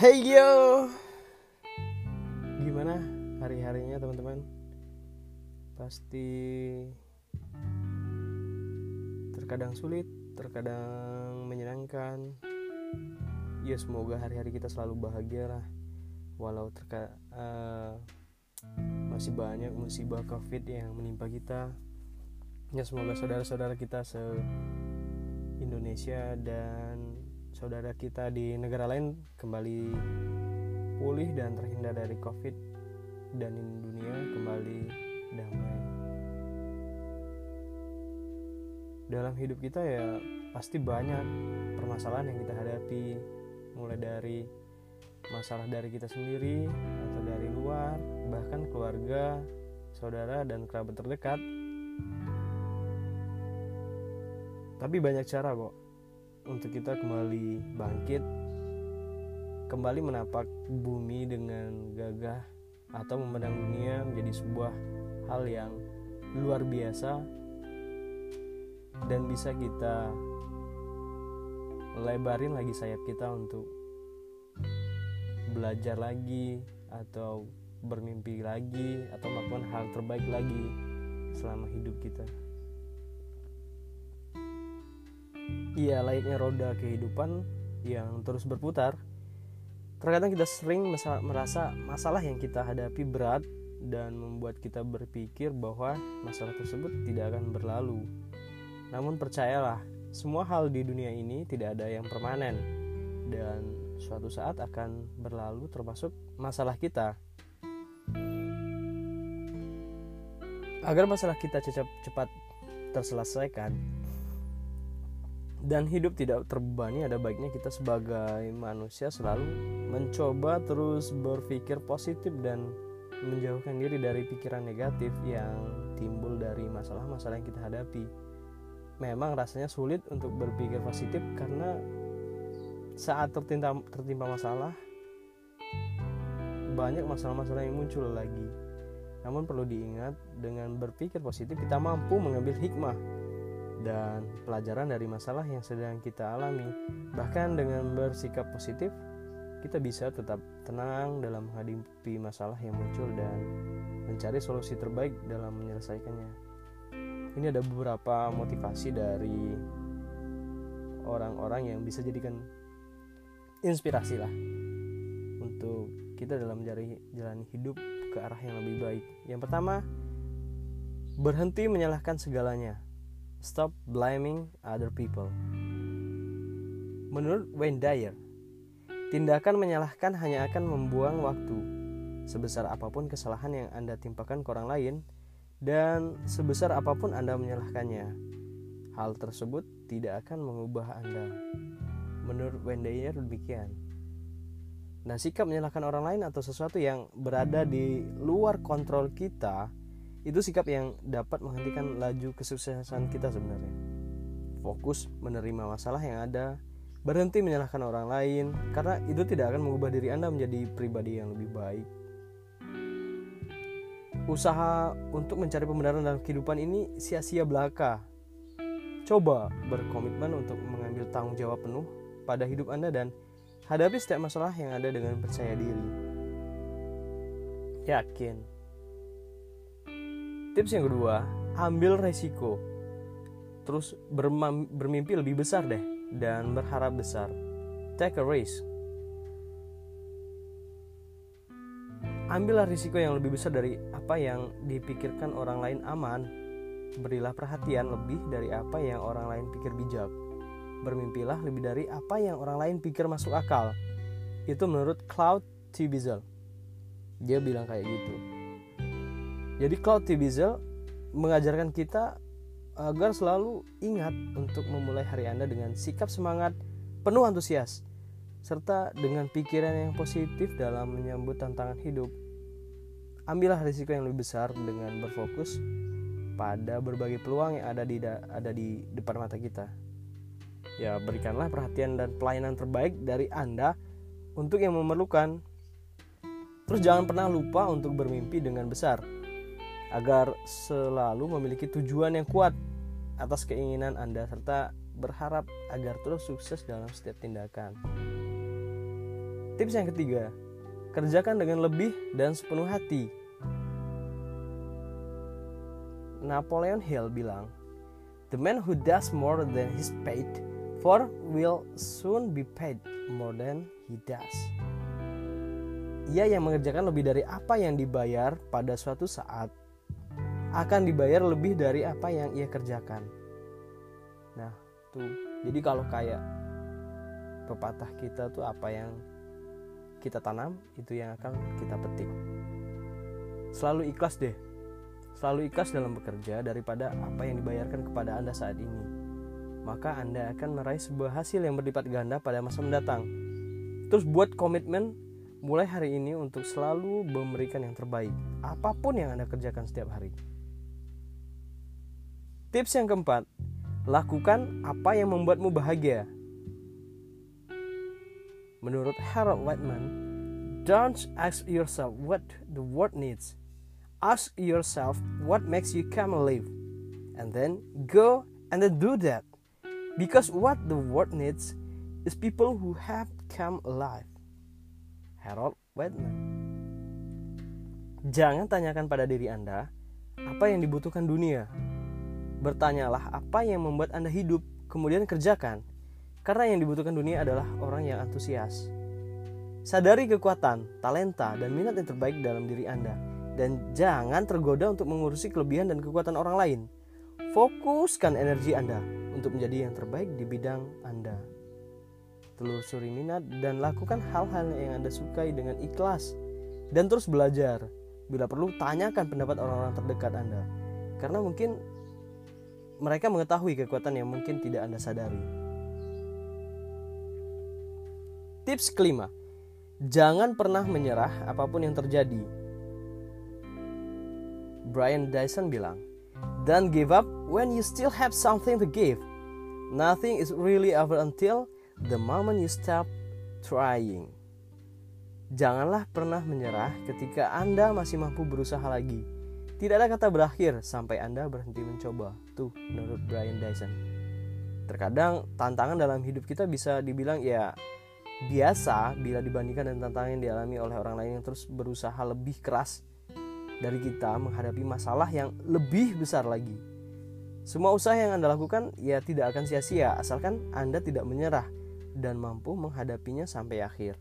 Hey yo. Gimana hari-harinya teman-teman? Pasti Terkadang sulit Terkadang menyenangkan. Ya semoga hari-hari kita selalu bahagia lah. Walau terka uh, Masih banyak musibah covid yang menimpa kita. Ya semoga saudara-saudara kita se Indonesia dan saudara kita di negara lain kembali pulih dan terhindar dari covid dan dunia kembali damai. Dalam hidup kita ya pasti banyak permasalahan yang kita hadapi mulai dari masalah dari kita sendiri atau dari luar bahkan keluarga saudara dan kerabat terdekat. Tapi banyak cara kok untuk kita kembali bangkit kembali menapak bumi dengan gagah atau memandang dunia menjadi sebuah hal yang luar biasa dan bisa kita lebarin lagi sayap kita untuk belajar lagi atau bermimpi lagi atau melakukan hal terbaik lagi selama hidup kita. Iya, layaknya roda kehidupan yang terus berputar. Terkadang kita sering merasa masalah yang kita hadapi berat dan membuat kita berpikir bahwa masalah tersebut tidak akan berlalu. Namun percayalah, semua hal di dunia ini tidak ada yang permanen dan suatu saat akan berlalu termasuk masalah kita. Agar masalah kita cepat terselesaikan, dan hidup tidak terbebani ada baiknya kita sebagai manusia selalu mencoba terus berpikir positif dan menjauhkan diri dari pikiran negatif yang timbul dari masalah-masalah yang kita hadapi. Memang rasanya sulit untuk berpikir positif karena saat tertimpa, tertimpa masalah banyak masalah-masalah yang muncul lagi. Namun perlu diingat dengan berpikir positif kita mampu mengambil hikmah dan pelajaran dari masalah yang sedang kita alami. Bahkan dengan bersikap positif, kita bisa tetap tenang dalam menghadapi masalah yang muncul dan mencari solusi terbaik dalam menyelesaikannya. Ini ada beberapa motivasi dari orang-orang yang bisa jadikan inspirasi lah untuk kita dalam mencari jalan hidup ke arah yang lebih baik. Yang pertama, berhenti menyalahkan segalanya. Stop blaming other people. Menurut Wayne Dyer, tindakan menyalahkan hanya akan membuang waktu. Sebesar apa pun kesalahan yang Anda timpakan ke orang lain, dan sebesar apa pun Anda menyalahkannya, hal tersebut tidak akan mengubah Anda. Menurut Wayne Dyer demikian. Nah, sikap menyalahkan orang lain atau sesuatu yang berada di luar kontrol kita itu sikap yang dapat menghentikan laju kesuksesan kita sebenarnya. Fokus menerima masalah yang ada berhenti menyalahkan orang lain karena itu tidak akan mengubah diri anda menjadi pribadi yang lebih baik. Usaha untuk mencari pembenaran dalam kehidupan ini sia-sia belaka. Coba berkomitmen untuk mengambil tanggung jawab penuh pada hidup anda dan hadapi setiap masalah yang ada dengan percaya diri. Yakin Tips yang kedua, ambil resiko. Terus bermimpi lebih besar deh dan berharap besar. Take a risk. Ambillah risiko yang lebih besar dari apa yang dipikirkan orang lain aman. Berilah perhatian lebih dari apa yang orang lain pikir bijak. Bermimpilah lebih dari apa yang orang lain pikir masuk akal. Itu menurut Cloud T. Bizzle. Dia bilang kayak gitu. Jadi Cloud Tibizel mengajarkan kita agar selalu ingat untuk memulai hari Anda dengan sikap semangat penuh antusias serta dengan pikiran yang positif dalam menyambut tantangan hidup. Ambillah risiko yang lebih besar dengan berfokus pada berbagai peluang yang ada di ada di depan mata kita. Ya, berikanlah perhatian dan pelayanan terbaik dari Anda untuk yang memerlukan. Terus jangan pernah lupa untuk bermimpi dengan besar agar selalu memiliki tujuan yang kuat atas keinginan Anda serta berharap agar terus sukses dalam setiap tindakan. Tips yang ketiga, kerjakan dengan lebih dan sepenuh hati. Napoleon Hill bilang, "The man who does more than he's paid for will soon be paid more than he does." Ia yang mengerjakan lebih dari apa yang dibayar pada suatu saat akan dibayar lebih dari apa yang ia kerjakan. Nah, tuh. Jadi kalau kayak pepatah kita tuh apa yang kita tanam itu yang akan kita petik. Selalu ikhlas deh. Selalu ikhlas dalam bekerja daripada apa yang dibayarkan kepada anda saat ini. Maka anda akan meraih sebuah hasil yang berlipat ganda pada masa mendatang. Terus buat komitmen mulai hari ini untuk selalu memberikan yang terbaik. Apa pun yang anda kerjakan setiap hari tips yang keempat lakukan apa yang membuatmu bahagia Menurut Harold Whiteman, don't ask yourself what the world needs. Ask yourself what makes you come alive. And then go and then do that. Because what the world needs is people who have come alive. Harold Whiteman. Jangan tanyakan pada diri Anda apa yang dibutuhkan dunia. Bertanyalah apa yang membuat Anda hidup, kemudian kerjakan. Karena yang dibutuhkan dunia adalah orang yang antusias. Sadari kekuatan, talenta, dan minat yang terbaik dalam diri Anda. Dan jangan tergoda untuk mengurusi kelebihan dan kekuatan orang lain. Fokuskan energi Anda untuk menjadi yang terbaik di bidang Anda. Telusuri minat dan lakukan hal-hal yang Anda sukai dengan ikhlas. Dan terus belajar. Bila perlu, tanyakan pendapat orang-orang terdekat Anda. Karena mungkin mereka mengetahui kekuatan yang mungkin tidak Anda sadari. Tips kelima, jangan pernah menyerah apa pun yang terjadi. Brian Dyson bilang, Don't give up when you still have something to give. Nothing is really over until the moment you stop trying. Janganlah pernah menyerah ketika Anda masih mampu berusaha lagi. Tidak ada kata berakhir sampai Anda berhenti mencoba. Tuh, menurut Brian Dyson. Terkadang tantangan dalam hidup kita bisa dibilang ya biasa bila dibandingkan dengan tantangan yang dialami oleh orang lain yang terus berusaha lebih keras dari kita menghadapi masalah yang lebih besar lagi. Semua usaha yang Anda lakukan ya tidak akan sia-sia asalkan Anda tidak menyerah dan mampu menghadapinya sampai akhir.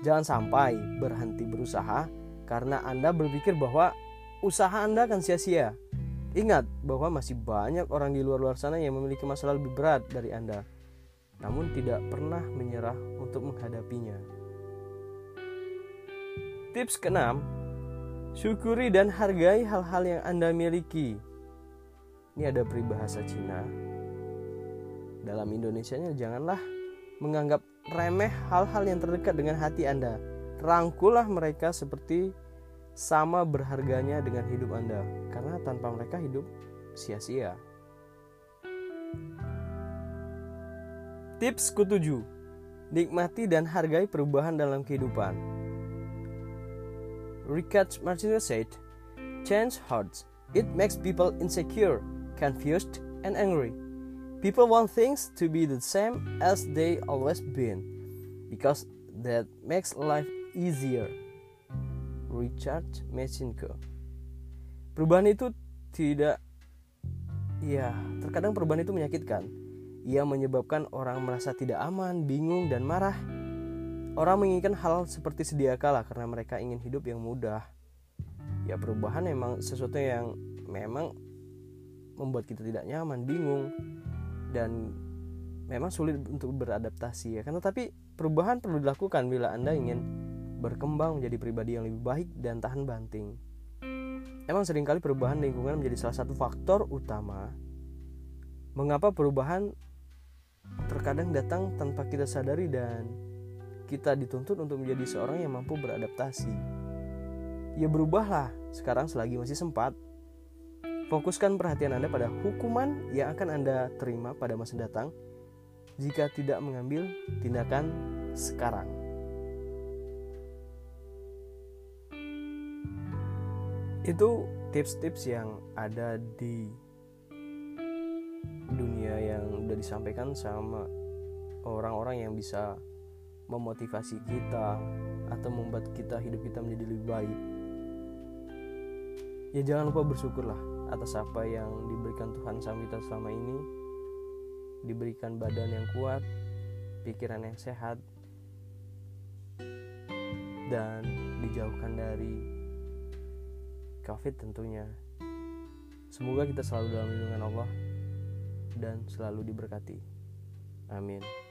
Jangan sampai berhenti berusaha karena Anda berpikir bahwa usaha Anda akan sia-sia. Ingat bahwa masih banyak orang di luar-luar sana yang memiliki masalah lebih berat dari Anda namun tidak pernah menyerah untuk menghadapinya. Tips keenam, syukuri dan hargai hal-hal yang Anda miliki. Ini ada peribahasa Cina. Dalam Indonesianya janganlah menganggap remeh hal-hal yang terdekat dengan hati Anda. Rangkulah mereka seperti sama berharganya dengan hidup Anda, karena tanpa mereka hidup sia-sia. Tips ketujuh, nikmati dan hargai perubahan dalam kehidupan. Richard Martinez said, Change hurts. It makes people insecure, confused, and angry. People want things to be the same as they always been because that makes life easier. Richard Messinko. Perubahan itu tidak ya, terkadang perubahan itu menyakitkan ia menyebabkan orang merasa tidak aman, bingung, dan marah. Orang menginginkan hal seperti sedia kala karena mereka ingin hidup yang mudah. Ya perubahan memang sesuatu yang memang membuat kita tidak nyaman, bingung, dan memang sulit untuk beradaptasi ya. Karena tapi perubahan perlu dilakukan bila Anda ingin berkembang menjadi pribadi yang lebih baik dan tahan banting. Emang sering kali perubahan lingkungan menjadi salah satu faktor utama mengapa perubahan terkadang datang tanpa kita sadari dan kita dituntut untuk menjadi seorang yang mampu beradaptasi. Ya berubahlah sekarang selagi masih sempat. Fokuskan perhatian Anda pada hukuman yang akan Anda terima pada masa datang jika tidak mengambil tindakan sekarang. Itu tips-tips yang ada di dunia yang udah disampaikan sama orang-orang yang bisa memotivasi kita atau membuat kita hidup kita menjadi lebih baik. Ya jangan lupa bersyukurlah atas apa yang diberikan Tuhan sama kita selama ini. Diberikan badan yang kuat pikiran yang sehat dan dijauhkan dari COVID tentunya. Semoga kita selalu dalam lindungan Allah dan selalu diberkati. Amin